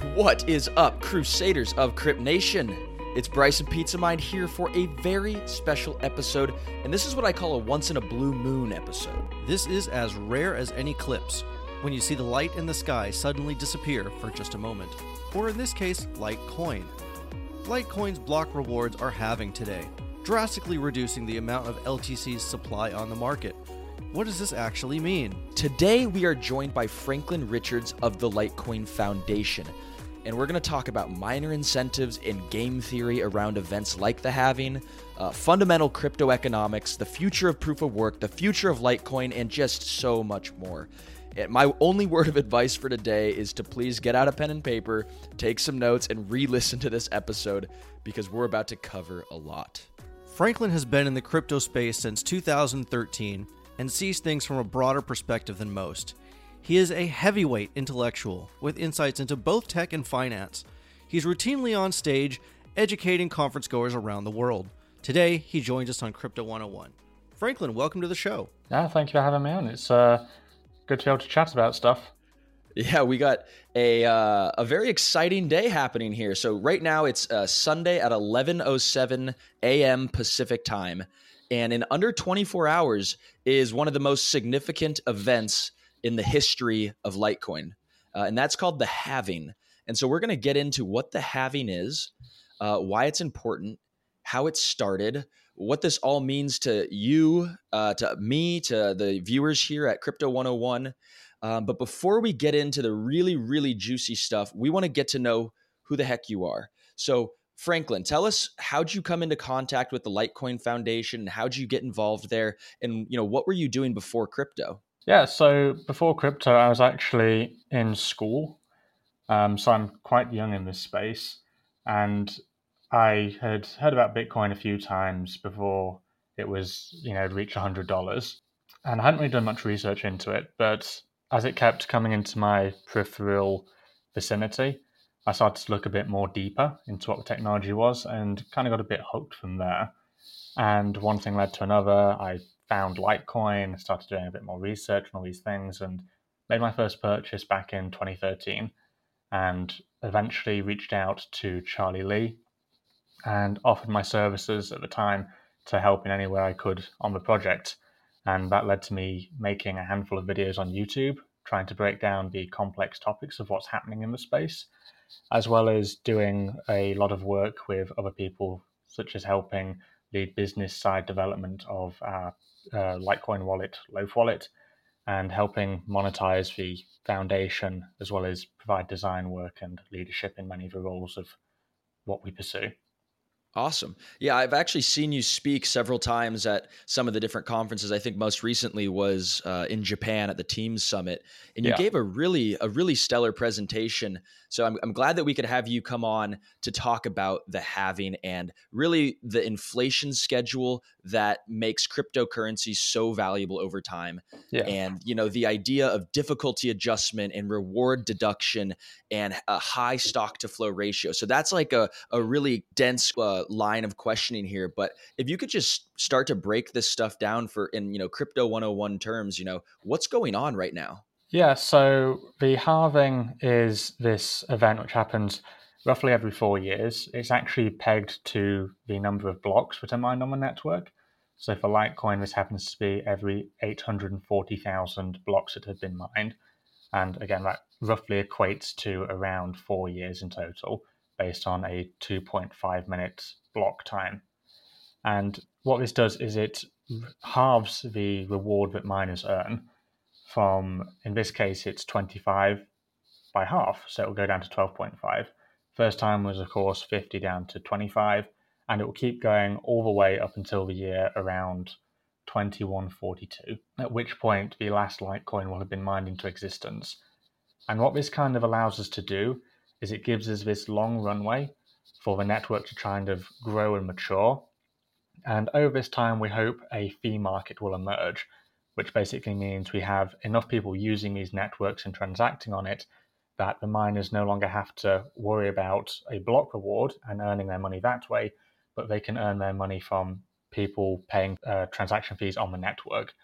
What is up, Crusaders of Crypt Nation? It's Bryson Pizza Mind here for a very special episode, and this is what I call a once in a blue moon episode. This is as rare as an eclipse, when you see the light in the sky suddenly disappear for just a moment. Or in this case, Litecoin. Litecoin's block rewards are halving today, drastically reducing the amount of LTC's supply on the market. What does this actually mean? Today, we are joined by Franklin Richards of the Litecoin Foundation, and we're going to talk about miner incentives and game theory around events like the halving, uh, fundamental crypto economics, the future of proof of work, the future of Litecoin, and just so much more. And my only word of advice for today is to please get out a pen and paper, take some notes, and re listen to this episode because we're about to cover a lot. Franklin has been in the crypto space since 2013 and sees things from a broader perspective than most. He is a heavyweight intellectual with insights into both tech and finance. He's routinely on stage educating conference goers around the world. Today, he joins us on Crypto 101. Franklin, welcome to the show. Yeah, thank you for having me on. It's uh, good to be able to chat about stuff. Yeah, we got a uh, a very exciting day happening here. So right now it's uh, Sunday at 11:07 a.m. Pacific time, and in under 24 hours is one of the most significant events in the history of Litecoin, uh, and that's called the halving. And so we're going to get into what the halving is, uh, why it's important, how it started, what this all means to you, uh, to me, to the viewers here at Crypto 101. Um, but before we get into the really, really juicy stuff, we want to get to know who the heck you are. So, Franklin, tell us how'd you come into contact with the Litecoin Foundation and how'd you get involved there? And you know, what were you doing before crypto? Yeah, so before crypto, I was actually in school. Um, so I'm quite young in this space. And I had heard about Bitcoin a few times before it was, you know, reached $100. And I hadn't really done much research into it. But as it kept coming into my peripheral vicinity, I started to look a bit more deeper into what the technology was and kind of got a bit hooked from there. And one thing led to another. I found Litecoin, started doing a bit more research on all these things, and made my first purchase back in 2013. And eventually reached out to Charlie Lee and offered my services at the time to help in any way I could on the project. And that led to me making a handful of videos on YouTube, trying to break down the complex topics of what's happening in the space, as well as doing a lot of work with other people, such as helping lead business side development of our uh, Litecoin wallet, Loaf Wallet, and helping monetize the foundation, as well as provide design work and leadership in many of the roles of what we pursue. Awesome. Yeah, I've actually seen you speak several times at some of the different conferences. I think most recently was uh, in Japan at the TEAMZ Summit, and you yeah. gave a really a really stellar presentation. So I'm, I'm glad that we could have you come on to talk about the halving and really the inflation schedule that makes cryptocurrency so valuable over time. Yeah. And you know the idea of difficulty adjustment and reward deduction and a high stock to flow ratio. So that's like a a really dense. Uh, line of questioning here, but if you could just start to break this stuff down for in you know crypto 101 terms, you know what's going on right now. Yeah, so the halving is this event which happens roughly every four years. It's actually pegged to the number of blocks that are mined on the network. So for Litecoin, this happens to be every 840,000 blocks that have been mined. And again, that roughly equates to around four years in total based on a 2.5 minute block time. And what this does is it halves the reward that miners earn from, in this case, it's 25 by half. So it will go down to 12.5. First time was, of course, 50 down to 25. And it will keep going all the way up until the year around 2142, at which point the last Litecoin will have been mined into existence. And what this kind of allows us to do is it gives us this long runway for the network to kind of grow and mature. And over this time, we hope a fee market will emerge, which basically means we have enough people using these networks and transacting on it that the miners no longer have to worry about a block reward and earning their money that way, but they can earn their money from people paying uh, transaction fees on the network.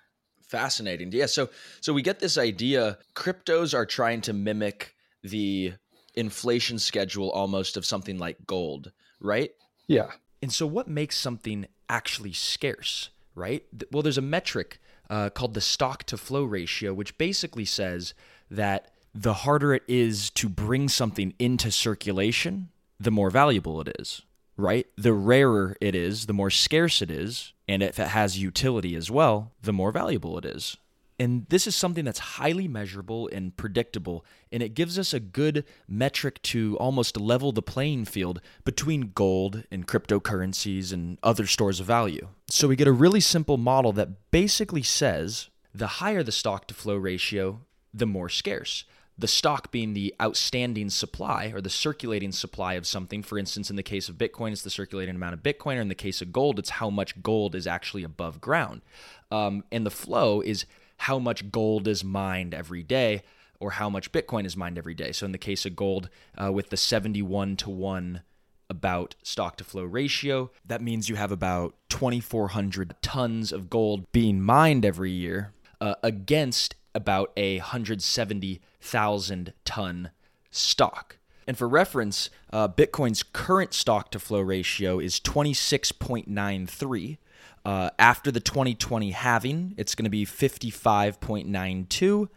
Fascinating. Yeah. So, so we get this idea cryptos are trying to mimic the inflation schedule almost of something like gold, right? Yeah. And so, what makes something actually scarce, right? Well, there's a metric uh, called the stock to flow ratio, which basically says that the harder it is to bring something into circulation, the more valuable it is, right? The rarer it is, the more scarce it is. And if it has utility as well, the more valuable it is. And this is something that's highly measurable and predictable, and it gives us a good metric to almost level the playing field between gold and cryptocurrencies and other stores of value. So we get a really simple model that basically says the higher the stock to flow ratio, the more scarce. The stock being the outstanding supply or the circulating supply of something. For instance, in the case of Bitcoin, it's the circulating amount of Bitcoin, or in the case of gold, it's how much gold is actually above ground. Um, and the flow is how much gold is mined every day or how much Bitcoin is mined every day. So in the case of gold, uh, with the 71 to 1 about stock to flow ratio, that means you have about 2,400 tons of gold being mined every year uh, against about a 170,000 ton stock. And for reference, uh, Bitcoin's current stock to flow ratio is 26.93. Uh, after the 2020 halving, it's going to be 55.92.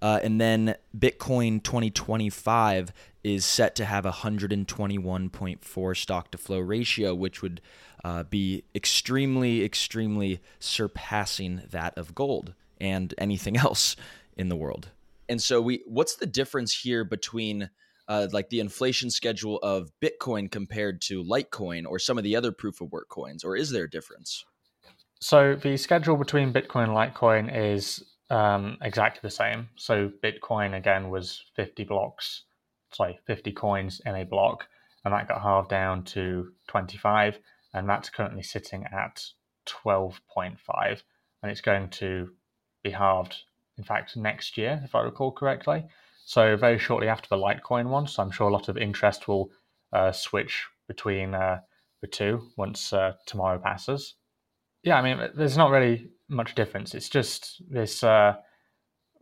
Uh, and then Bitcoin 2025 is set to have a 121.4 stock to flow ratio, which would uh, be extremely, extremely surpassing that of gold and anything else in the world. And so, we what's the difference here between uh, like the inflation schedule of Bitcoin compared to Litecoin or some of the other proof of work coins, or is there a difference? So the schedule between Bitcoin and Litecoin is um, exactly the same. So Bitcoin again was 50 blocks, sorry, 50 coins in a block, and that got halved down to 25, and that's currently sitting at 12.5, and it's going to be halved, in fact, next year, if I recall correctly. So very shortly after the Litecoin one, so I'm sure a lot of interest will uh, switch between uh, the two once uh, tomorrow passes. Yeah, I mean, there's not really much difference. It's just this uh,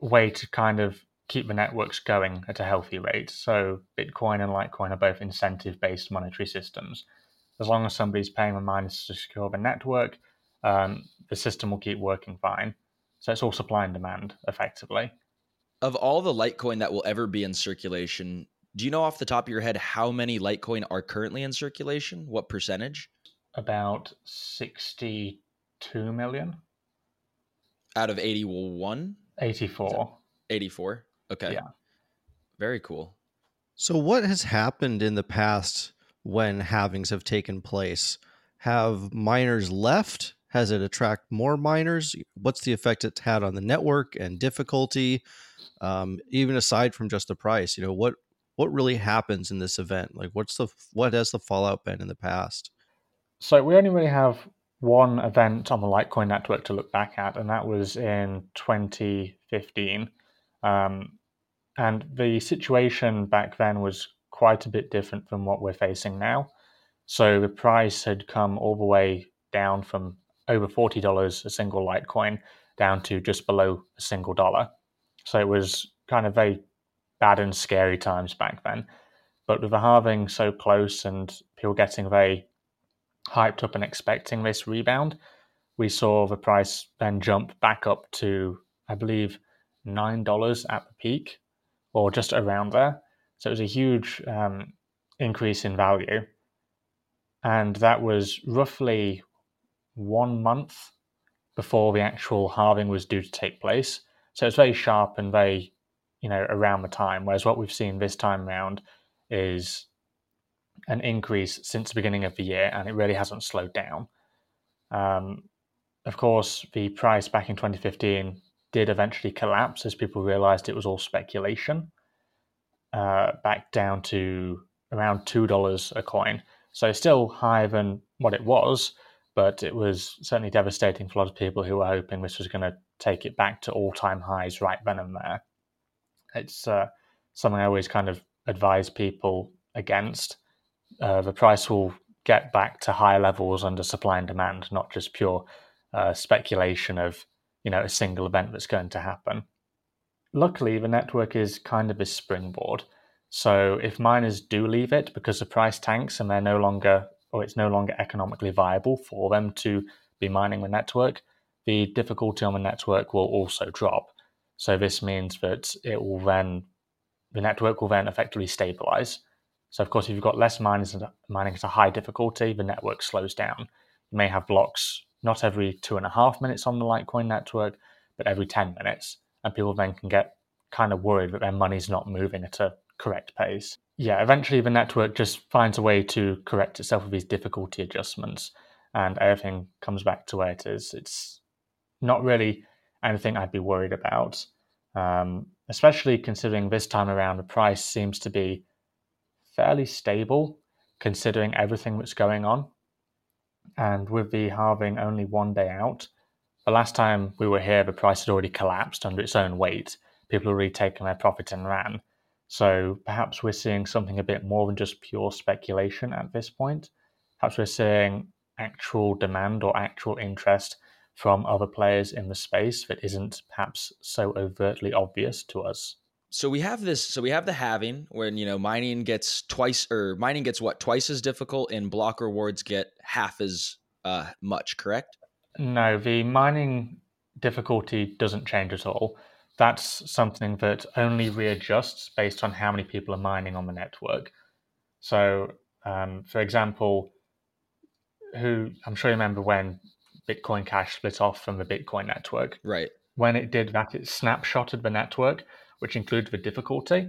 way to kind of keep the networks going at a healthy rate. So Bitcoin and Litecoin are both incentive-based monetary systems. As long as somebody's paying the miners to secure the network, um, the system will keep working fine. So it's all supply and demand, effectively. Of all the Litecoin that will ever be in circulation, do you know off the top of your head how many Litecoin are currently in circulation? What percentage? About 62 million. out of 81 84 84 okay. Yeah. Very cool. So what has happened in the past when halvings have taken place? Have miners left has it attract more miners what's the effect it's had on the network and difficulty um, even aside from just the price you know what what really happens in this event like what's the what has the fallout been in the past so we only really have one event on the Litecoin network to look back at, and that was in 2015. Um, and the situation back then was quite a bit different from what we're facing now. So the price had come all the way down from over $40 a single Litecoin down to just below a single dollar. So it was kind of very bad and scary times back then. But with the halving so close and people getting very hyped up and expecting this rebound, we saw the price then jump back up to, I believe, $9 at the peak or just around there. So it was a huge um, increase in value. And that was roughly one month before the actual halving was due to take place. So it's very sharp and very, you know, around the time. Whereas what we've seen this time around is an increase since the beginning of the year, and it really hasn't slowed down. Um, of course, the price back in 2015 did eventually collapse as people realized it was all speculation, uh, back down to around $2 a coin. So still higher than what it was, but it was certainly devastating for a lot of people who were hoping this was going to take it back to all time highs right then and there. It's uh, something I always kind of advise people against uh, the price will get back to higher levels under supply and demand, not just pure uh, speculation of you know a single event that's going to happen. Luckily, the network is kind of a springboard. So if miners do leave it because the price tanks and they're no longer or it's no longer economically viable for them to be mining the network, the difficulty on the network will also drop. So this means that it will then the network will then effectively stabilize. So of course, if you've got less miners mining at a high difficulty, the network slows down. You may have blocks not every two and a half minutes on the Litecoin network, but every 10 minutes. And people then can get kind of worried that their money's not moving at a correct pace. Yeah, eventually the network just finds a way to correct itself with these difficulty adjustments and everything comes back to where it is. It's not really anything I'd be worried about, um, especially considering this time around the price seems to be fairly stable considering everything that's going on. And with the halving only one day out, the last time we were here, the price had already collapsed under its own weight. People had already taken their profit and ran. So perhaps we're seeing something a bit more than just pure speculation at this point. Perhaps we're seeing actual demand or actual interest from other players in the space that isn't perhaps so overtly obvious to us. So we have this. So we have the halving when you know mining gets twice or mining gets what twice as difficult, and block rewards get half as uh, much. Correct? No, the mining difficulty doesn't change at all that's something that only readjusts based on how many people are mining on the network. So, um, for example, who I'm sure you remember when Bitcoin Cash split off from the Bitcoin network. Right. When it did that, it snapshotted the network, which included the difficulty.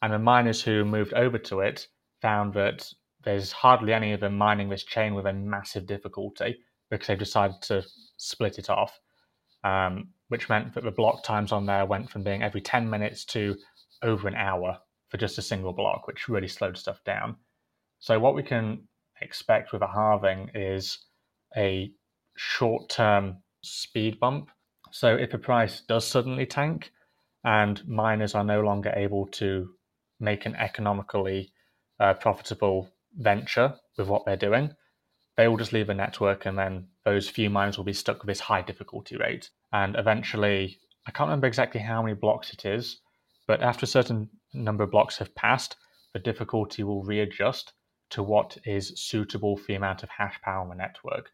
And the miners who moved over to it found that there's hardly any of them mining this chain with a massive difficulty because they've decided to split it off. Um, which meant that the block times on there went from being every 10 minutes to over an hour for just a single block, which really slowed stuff down. So, what we can expect with a halving is a short term speed bump. So, if a price does suddenly tank and miners are no longer able to make an economically uh, profitable venture with what they're doing, they will just leave the network and then those few miners will be stuck with this high difficulty rate. And eventually, I can't remember exactly how many blocks it is, but after a certain number of blocks have passed, the difficulty will readjust to what is suitable for the amount of hash power on the network.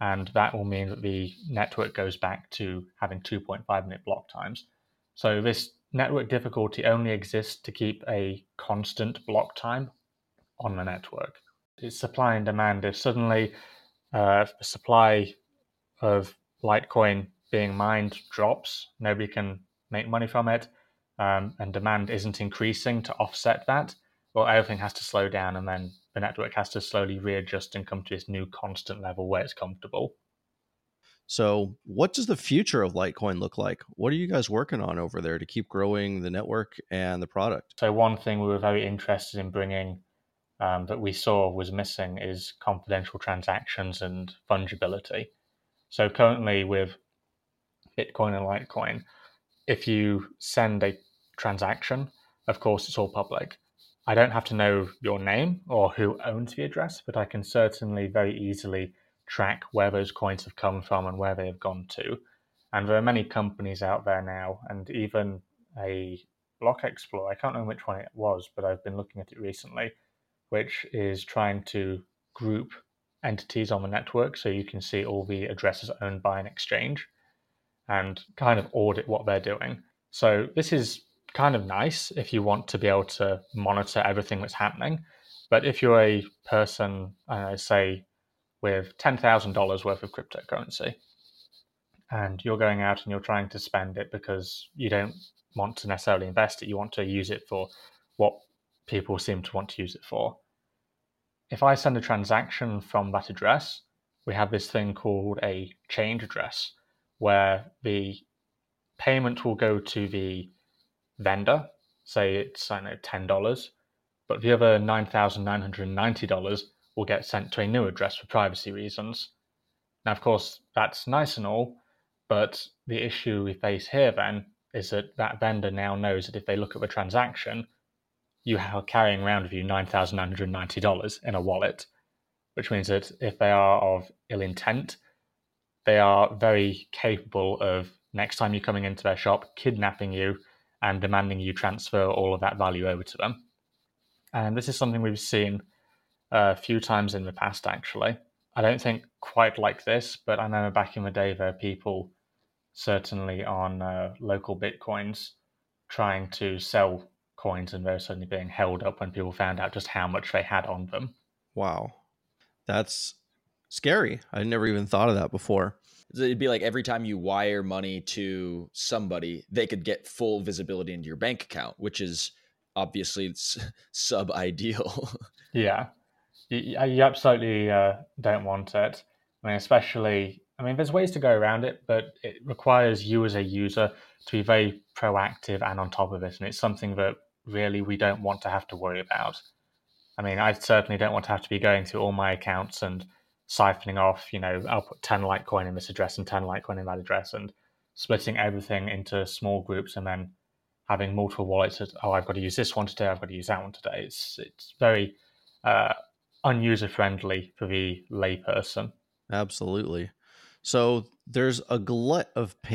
And that will mean that the network goes back to having 2.5 minute block times. So this network difficulty only exists to keep a constant block time on the network. It's supply and demand. If suddenly uh, the supply of Litecoin being mined drops, nobody can make money from it, um, and demand isn't increasing to offset that, well, everything has to slow down, and then the network has to slowly readjust and come to this new constant level where it's comfortable. So, what does the future of Litecoin look like? What are you guys working on over there to keep growing the network and the product? So, one thing we were very interested in bringing um, that we saw was missing is confidential transactions and fungibility. So currently with Bitcoin and Litecoin, if you send a transaction, of course it's all public. I don't have to know your name or who owns the address, but I can certainly very easily track where those coins have come from and where they have gone to. And there are many companies out there now, and even a Block Explorer, I can't remember which one it was, but I've been looking at it recently, which is trying to group entities on the network so you can see all the addresses owned by an exchange and kind of audit what they're doing. So this is kind of nice if you want to be able to monitor everything that's happening. But if you're a person, uh, say, with $10,000 worth of cryptocurrency, and you're going out and you're trying to spend it because you don't want to necessarily invest it, you want to use it for what people seem to want to use it for. If I send a transaction from that address, we have this thing called a change address where the payment will go to the vendor, say it's I know ten dollars, but the other nine thousand nine hundred and ninety dollars will get sent to a new address for privacy reasons. Now, of course, that's nice and all, but the issue we face here then is that that vendor now knows that if they look at the transaction, you are carrying around with you $9,990 in a wallet, which means that if they are of ill intent, they are very capable of next time you're coming into their shop, kidnapping you and demanding you transfer all of that value over to them. And this is something we've seen a few times in the past, actually. I don't think quite like this, but I remember back in the day there people certainly on uh, LocalBitcoins trying to sell coins and they were suddenly being held up when people found out just how much they had on them. Wow. That's scary. I never even thought of that before. It'd be like every time you wire money to somebody, they could get full visibility into your bank account, which is obviously sub ideal. yeah, you, you absolutely uh, don't want it. I mean, especially, I mean, there's ways to go around it, but it requires you as a user to be very proactive and on top of it. And it's something that really we don't want to have to worry about. I mean, I certainly don't want to have to be going through all my accounts and siphoning off, you know, I'll put 10 Litecoin in this address and 10 Litecoin in that address and splitting everything into small groups and then having multiple wallets. That, oh, I've got to use this one today. I've got to use that one today. It's, it's very uh, unuser friendly for the layperson. Absolutely. So there's a glut of pain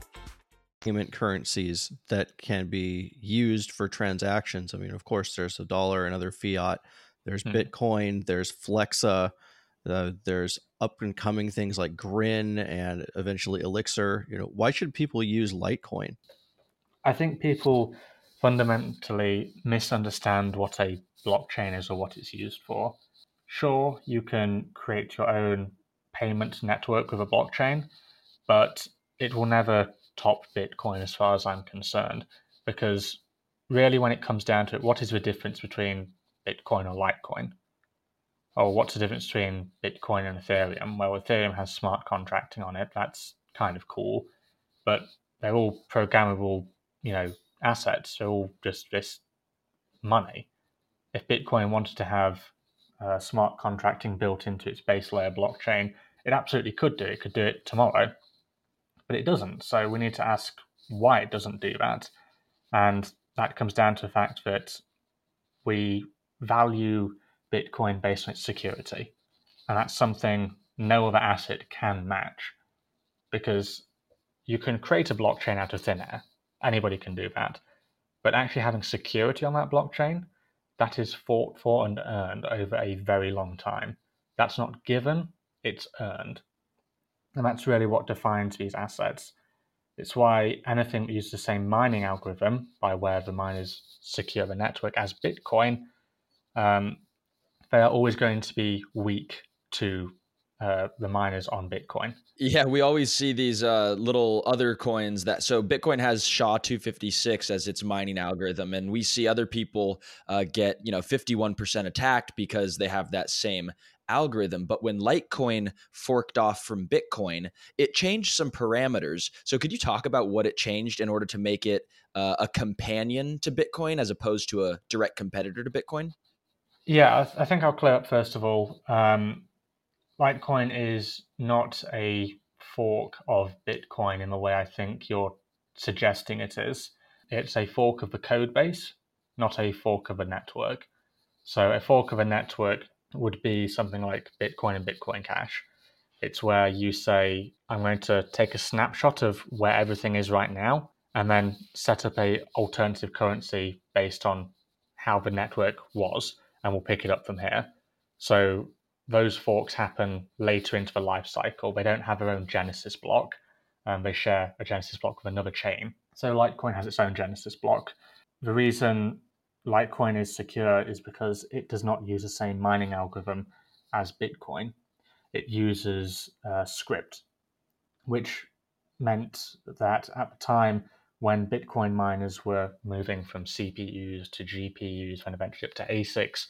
payment currencies that can be used for transactions. I mean, of course, there's a dollar and other fiat. There's mm. Bitcoin. There's Flexa. Uh, there's up and coming things like Grin and eventually Elixxir. You know, why should people use Litecoin? I think people fundamentally misunderstand what a blockchain is or what it's used for. Sure, you can create your own payment network with a blockchain, but it will never top Bitcoin as far as I'm concerned, because really, when it comes down to it, what is the difference between Bitcoin or Litecoin? Or what's the difference between Bitcoin and Ethereum? Well, Ethereum has smart contracting on it. That's kind of cool, but they're all programmable, you know, assets. They're all just this money. If Bitcoin wanted to have uh, smart contracting built into its base layer blockchain, it absolutely could do. It could do it tomorrow but it doesn't. So we need to ask why it doesn't do that. And that comes down to the fact that we value Bitcoin based on its security. And that's something no other asset can match because you can create a blockchain out of thin air. Anybody can do that. But actually having security on that blockchain, that is fought for and earned over a very long time. That's not given, it's earned. And that's really what defines these assets. It's why anything that uses the same mining algorithm by where the miners secure the network as Bitcoin, um, they are always going to be weak to uh, the miners on Bitcoin. Yeah, we always see these uh, little other coins that. So Bitcoin has SHA two fifty six as its mining algorithm, and we see other people uh, get you know fifty one percent attacked because they have that same algorithm. But when Litecoin forked off from Bitcoin, it changed some parameters. So could you talk about what it changed in order to make it uh, a companion to Bitcoin as opposed to a direct competitor to Bitcoin? Yeah, I, th- I think I'll clear up first of all. Um, Litecoin is not a fork of Bitcoin in the way I think you're suggesting it is. It's a fork of the code base, not a fork of a network. So a fork of a network would be something like Bitcoin and Bitcoin Cash. It's where you say, I'm going to take a snapshot of where everything is right now and then set up a alternative currency based on how the network was, and we'll pick it up from here. So those forks happen later into the life cycle. They don't have their own Genesis block. and they share a Genesis block with another chain. So Litecoin has its own Genesis block. The reason Litecoin is secure is because it does not use the same mining algorithm as Bitcoin. It uses uh, Scrypt, which meant that at the time when Bitcoin miners were moving from CPUs to GPUs and eventually up to ASICs,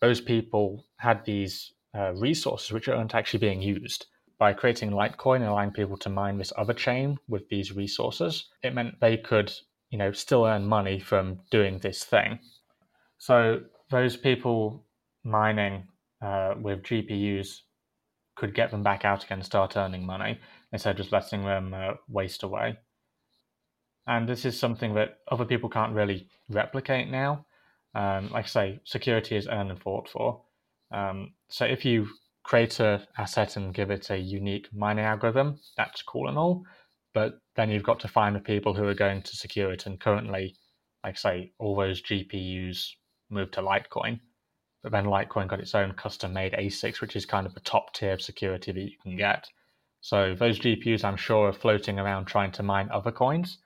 those people had these uh, resources which aren't actually being used. By creating Litecoin and allowing people to mine this other chain with these resources, it meant they could, you know, still earn money from doing this thing. So those people mining uh, with GPUs could get them back out again start earning money instead of just letting them uh, waste away. And this is something that other people can't really replicate now. Um, like I say, security is earned and fought for. Um, so if you create a asset and give it a unique mining algorithm, that's cool and all. But then you've got to find the people who are going to secure it. And currently, like I say, all those GPUs moved to Litecoin. But then Litecoin got its own custom made ASICs, which is kind of the top tier of security that you can get. So those GPUs, I'm sure, are floating around trying to mine other coins,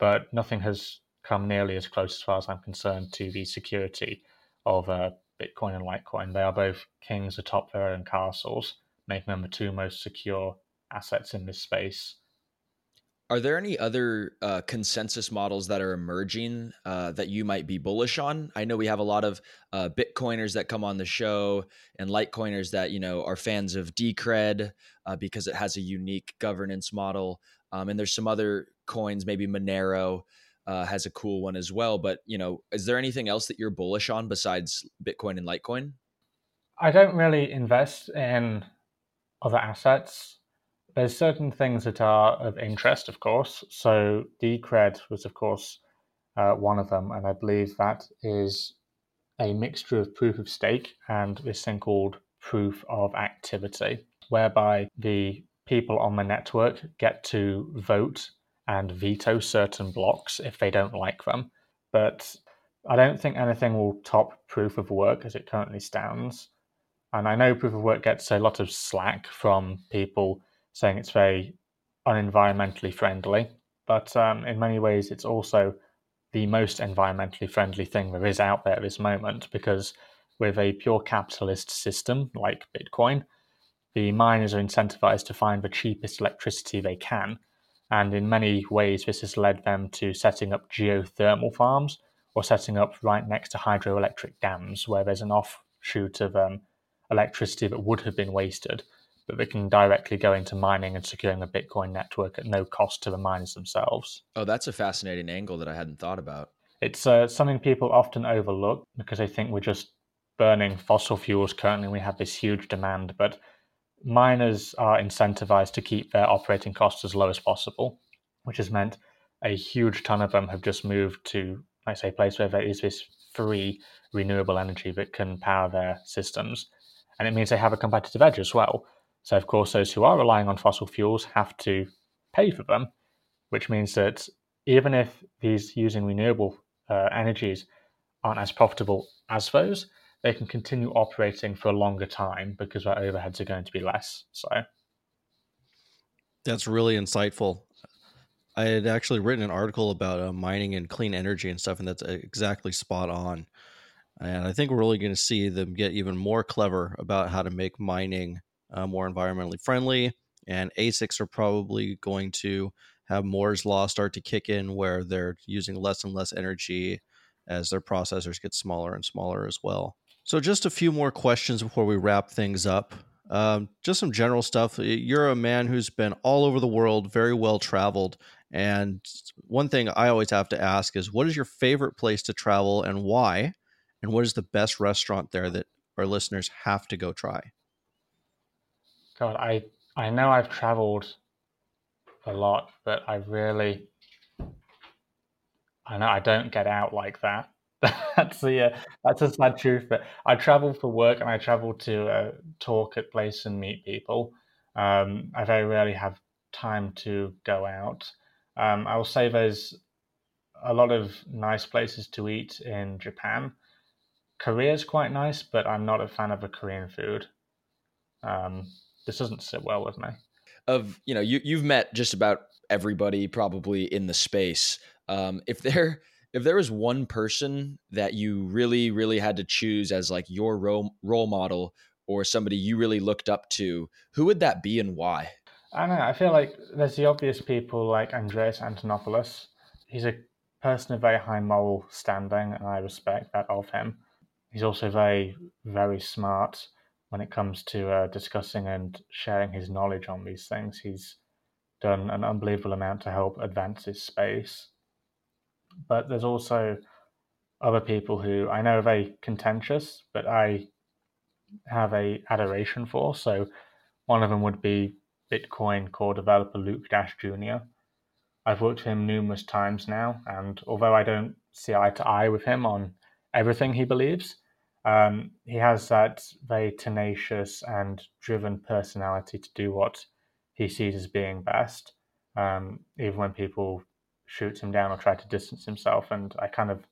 but nothing has come nearly as close, as far as I'm concerned, to the security of uh, Bitcoin and Litecoin. They are both kings atop their own castles, making them the two most secure assets in this space. Are there any other uh, consensus models that are emerging uh, that you might be bullish on? I know we have a lot of uh, Bitcoiners that come on the show and Litecoiners that you know are fans of Decred uh, because it has a unique governance model. Um, and there's some other coins, maybe Monero uh, has a cool one as well. But you know, is there anything else that you're bullish on besides Bitcoin and Litecoin? I don't really invest in other assets. There's certain things that are of interest, of course. So Decred was, of course, uh, one of them, and I believe that is a mixture of proof of stake and this thing called proof of activity, whereby the people on the network get to vote and veto certain blocks if they don't like them. But I don't think anything will top proof of work as it currently stands. And I know proof of work gets a lot of slack from people saying it's very unenvironmentally friendly, but um, in many ways, it's also the most environmentally friendly thing there is out there at this moment because with a pure capitalist system like Bitcoin, the miners are incentivized to find the cheapest electricity they can and in many ways, this has led them to setting up geothermal farms or setting up right next to hydroelectric dams where there's an offshoot of um, electricity that would have been wasted, but they can directly go into mining and securing a Bitcoin network at no cost to the miners themselves. Oh, that's a fascinating angle that I hadn't thought about. It's uh, something people often overlook because they think we're just burning fossil fuels currently. We have this huge demand, but miners are incentivized to keep their operating costs as low as possible, which has meant a huge ton of them have just moved to, like say, a place where there is this free renewable energy that can power their systems. And it means they have a competitive edge as well. So, of course, those who are relying on fossil fuels have to pay for them, which means that even if these using renewable uh, energies aren't as profitable as those, they can continue operating for a longer time because their overheads are going to be less. So that's really insightful. I had actually written an article about uh, mining and clean energy and stuff, and that's exactly spot on. And I think we're really going to see them get even more clever about how to make mining uh, more environmentally friendly. And ASICs are probably going to have Moore's law start to kick in, where they're using less and less energy as their processors get smaller and smaller as well. So, just a few more questions before we wrap things up. Um, just some general stuff. You're a man who's been all over the world, very well traveled. And one thing I always have to ask is what is your favorite place to travel and why? And what is the best restaurant there that our listeners have to go try? God, I, I know I've traveled a lot, but I really, I know I don't get out like that. that's the uh, that's a sad truth. But I travel for work and I travel to uh, talk at places and meet people. Um, I very rarely have time to go out. Um, I will say there's a lot of nice places to eat in Japan. Korea is quite nice, but I'm not a fan of the Korean food. Um, this doesn't sit well with me. Of you know, you you've met just about everybody probably in the space. Um, if there if there was one person that you really, really had to choose as like your role role model or somebody you really looked up to, who would that be and why? I don't know. I feel like there's the obvious people like Andreas Antonopoulos. He's a person of very high moral standing, and I respect that of him. He's also very, very smart when it comes to uh, discussing and sharing his knowledge on these things. He's done an unbelievable amount to help advance this space. But there's also other people who I know are very contentious, but I have a adoration for. So one of them would be Bitcoin core developer Luke Dash Jr. I've worked with him numerous times now, and although I don't see eye to eye with him on everything he believes, um, he has that very tenacious and driven personality to do what he sees as being best, um, even when people shoot him down or try to distance himself. And I kind of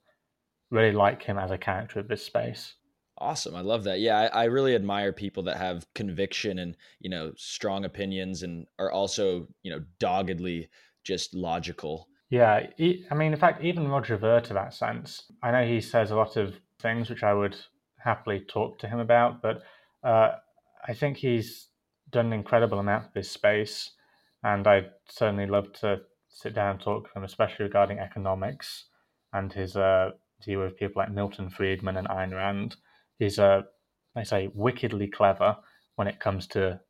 really like him as a character of this space. Awesome. I love that. Yeah, I, I, really admire people that have conviction and, you know, strong opinions and are also, you know, doggedly just logical. Yeah. I mean, in fact, even Roger Ver to that sense, I know he says a lot of things which I would happily talk to him about, but uh, I think he's done an incredible amount of this space. And I'd certainly love to sit down and talk to him, especially regarding economics and his uh, deal with people like Milton Friedman and Ayn Rand He's, uh, I say, wickedly clever when it comes to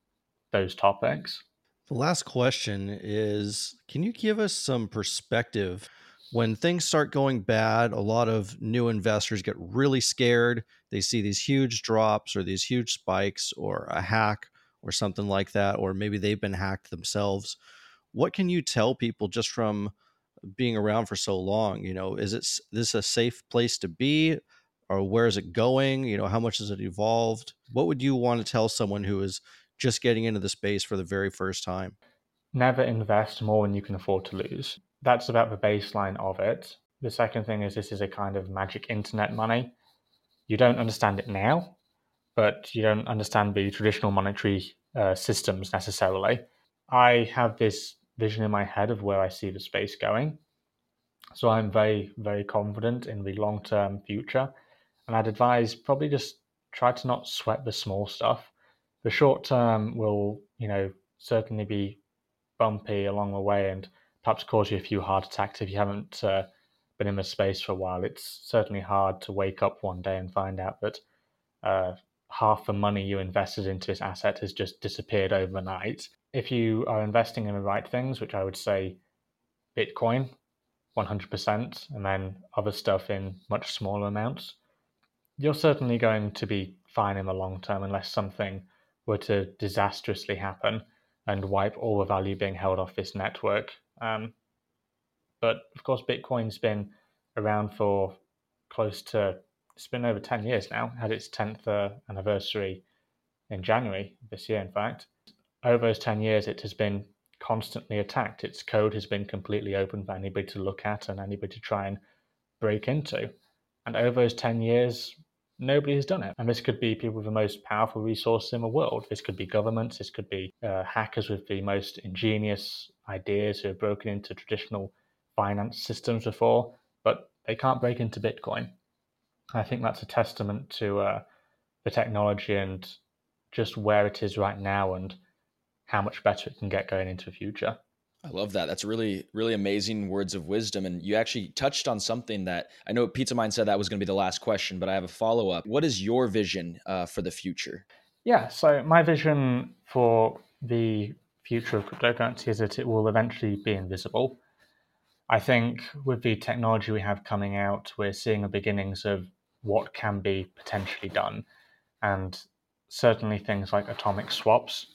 those topics. The last question is Can you give us some perspective? When things start going bad, a lot of new investors get really scared. They see these huge drops or these huge spikes or a hack or something like that, or maybe they've been hacked themselves. What can you tell people just from being around for so long? You know, is it this a safe place to be? or where is it going? You know, how much has it evolved? What would you want to tell someone who is just getting into the space for the very first time? Never invest more than you can afford to lose. That's about the baseline of it. The second thing is this is a kind of magic internet money. You don't understand it now, but you don't understand the traditional monetary uh, systems necessarily. I have this vision in my head of where I see the space going. So I'm very, very confident in the long term future and I'd advise probably just try to not sweat the small stuff. The short term will, you know, certainly be bumpy along the way and perhaps cause you a few heart attacks if you haven't uh, been in the space for a while. It's certainly hard to wake up one day and find out that uh, half the money you invested into this asset has just disappeared overnight. If you are investing in the right things, which I would say Bitcoin, 100%, and then other stuff in much smaller amounts, you're certainly going to be fine in the long term unless something were to disastrously happen and wipe all the value being held off this network. Um, but of course, Bitcoin's been around for close to it's been over 10 years now, had its 10th uh, anniversary in January this year, in fact. Over those 10 years, it has been constantly attacked. Its code has been completely open for anybody to look at and anybody to try and break into. And over those 10 years, nobody has done it. And this could be people with the most powerful resources in the world. This could be governments. This could be uh, hackers with the most ingenious ideas who have broken into traditional finance systems before, but they can't break into Bitcoin. I think that's a testament to uh, the technology and just where it is right now and how much better it can get going into the future. I love that. That's really, really amazing words of wisdom. And you actually touched on something that I know Pizza Mind said that was going to be the last question, but I have a follow up. What is your vision uh, for the future? Yeah. So, my vision for the future of cryptocurrency is that it will eventually be invisible. I think with the technology we have coming out, we're seeing the beginnings of what can be potentially done. And certainly things like atomic swaps,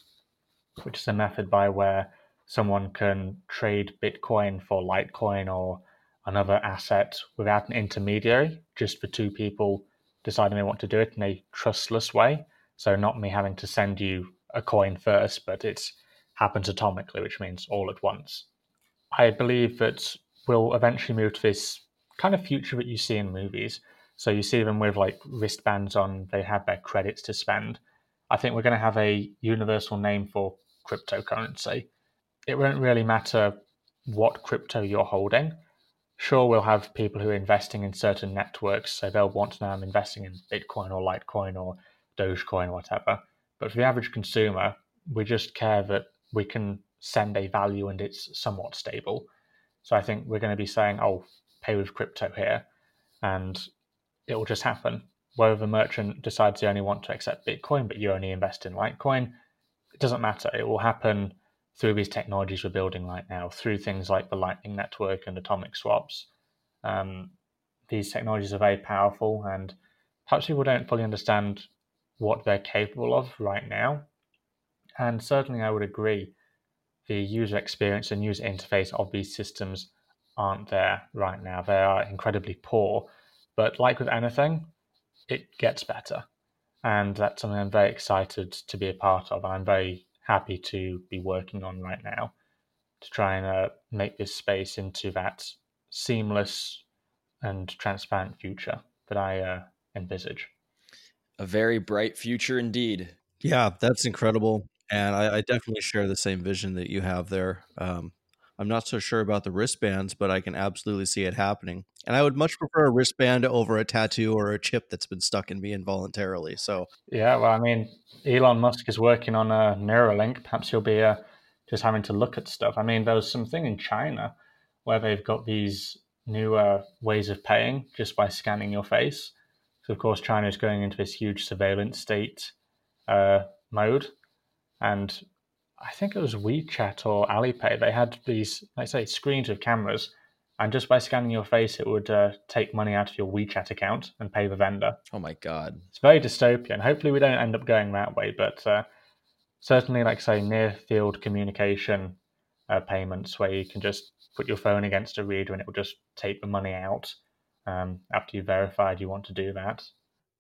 which is a method by where someone can trade Bitcoin for Litecoin or another asset without an intermediary, just for two people deciding they want to do it in a trustless way. So not me having to send you a coin first, but it happens atomically, which means all at once. I believe that we'll eventually move to this kind of future that you see in movies. So you see them with like wristbands on, they have their credits to spend. I think we're going to have a universal name for cryptocurrency it won't really matter what crypto you're holding. sure, we'll have people who are investing in certain networks, so they'll want to know I'm investing in Bitcoin or Litecoin or Dogecoin or whatever. But for the average consumer, we just care that we can send a value and it's somewhat stable. So I think we're going to be saying, oh, pay with crypto here, and it will just happen. Whether the merchant decides they only want to accept Bitcoin, but you only invest in Litecoin, it doesn't matter. It will happen through these technologies we're building right now, through things like the Lightning Network and atomic swaps. Um, these technologies are very powerful, and perhaps people don't fully understand what they're capable of right now. And certainly, I would agree, the user experience and user interface of these systems aren't there right now. They are incredibly poor. But like with anything, it gets better. And that's something I'm very excited to be a part of. And I'm very happy to be working on right now to try and uh, make this space into that seamless and transparent future that I uh, envisage. A very bright future indeed. Yeah, that's incredible. And I, I definitely share the same vision that you have there. Um, I'm not so sure about the wristbands, but I can absolutely see it happening. And I would much prefer a wristband over a tattoo or a chip that's been stuck in me involuntarily. So yeah, well, I mean, Elon Musk is working on a Neuralink. Perhaps he'll be uh, just having to look at stuff. I mean, there was something in China where they've got these newer ways of paying just by scanning your face. So of course, China is going into this huge surveillance state uh, mode, and I think it was WeChat or Alipay. They had these, let's say, screens of cameras, and just by scanning your face, it would uh, take money out of your WeChat account and pay the vendor. Oh my god! It's very dystopian. Hopefully, we don't end up going that way, but uh, certainly, like say, near field communication uh, payments, where you can just put your phone against a reader and it will just take the money out um, after you've verified you want to do that.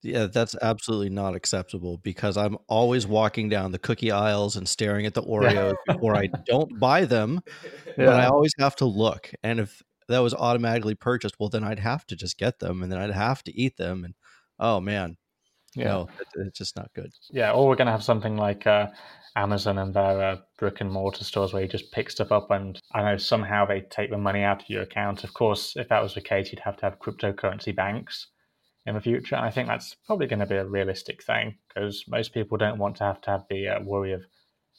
Yeah, that's absolutely not acceptable because I'm always walking down the cookie aisles and staring at the Oreos before I don't buy them. Yeah. But I always have to look. And if that was automatically purchased, well, then I'd have to just get them and then I'd have to eat them. And oh, man. Yeah. No, it's just not good. Yeah. Or we're going to have something like uh, Amazon and their uh, brick and mortar stores where you just pick stuff up and I know somehow they take the money out of your account. Of course, if that was the case, you'd have to have cryptocurrency banks in the future. And I think that's probably going to be a realistic thing because most people don't want to have to have the uh, worry of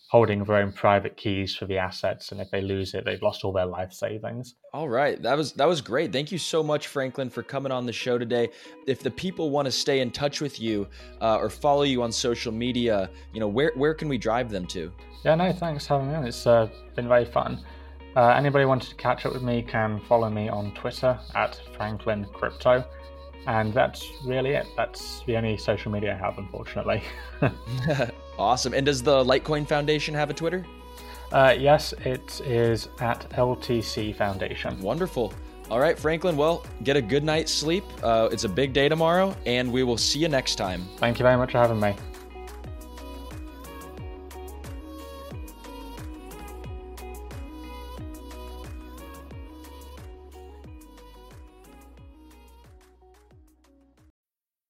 holding their own private keys for the assets and if they lose it they've lost all their life savings. All right. That was that was great. Thank you so much franklin for coming on the show today. If the people want to stay in touch with you uh, or follow you on social media you know where, where can we drive them to? Yeah no thanks for having me on. It's uh, been very fun. Uh, anybody wanted to catch up with me can follow me on twitter at franklin crypto and that's really it. That's the only social media I have, unfortunately. awesome. And does the Litecoin Foundation have a Twitter? Uh, yes, it is at LTC Foundation. Wonderful. All right, Franklin. Well, get a good night's sleep. Uh, it's a big day tomorrow, and we will see you next time. Thank you very much for having me.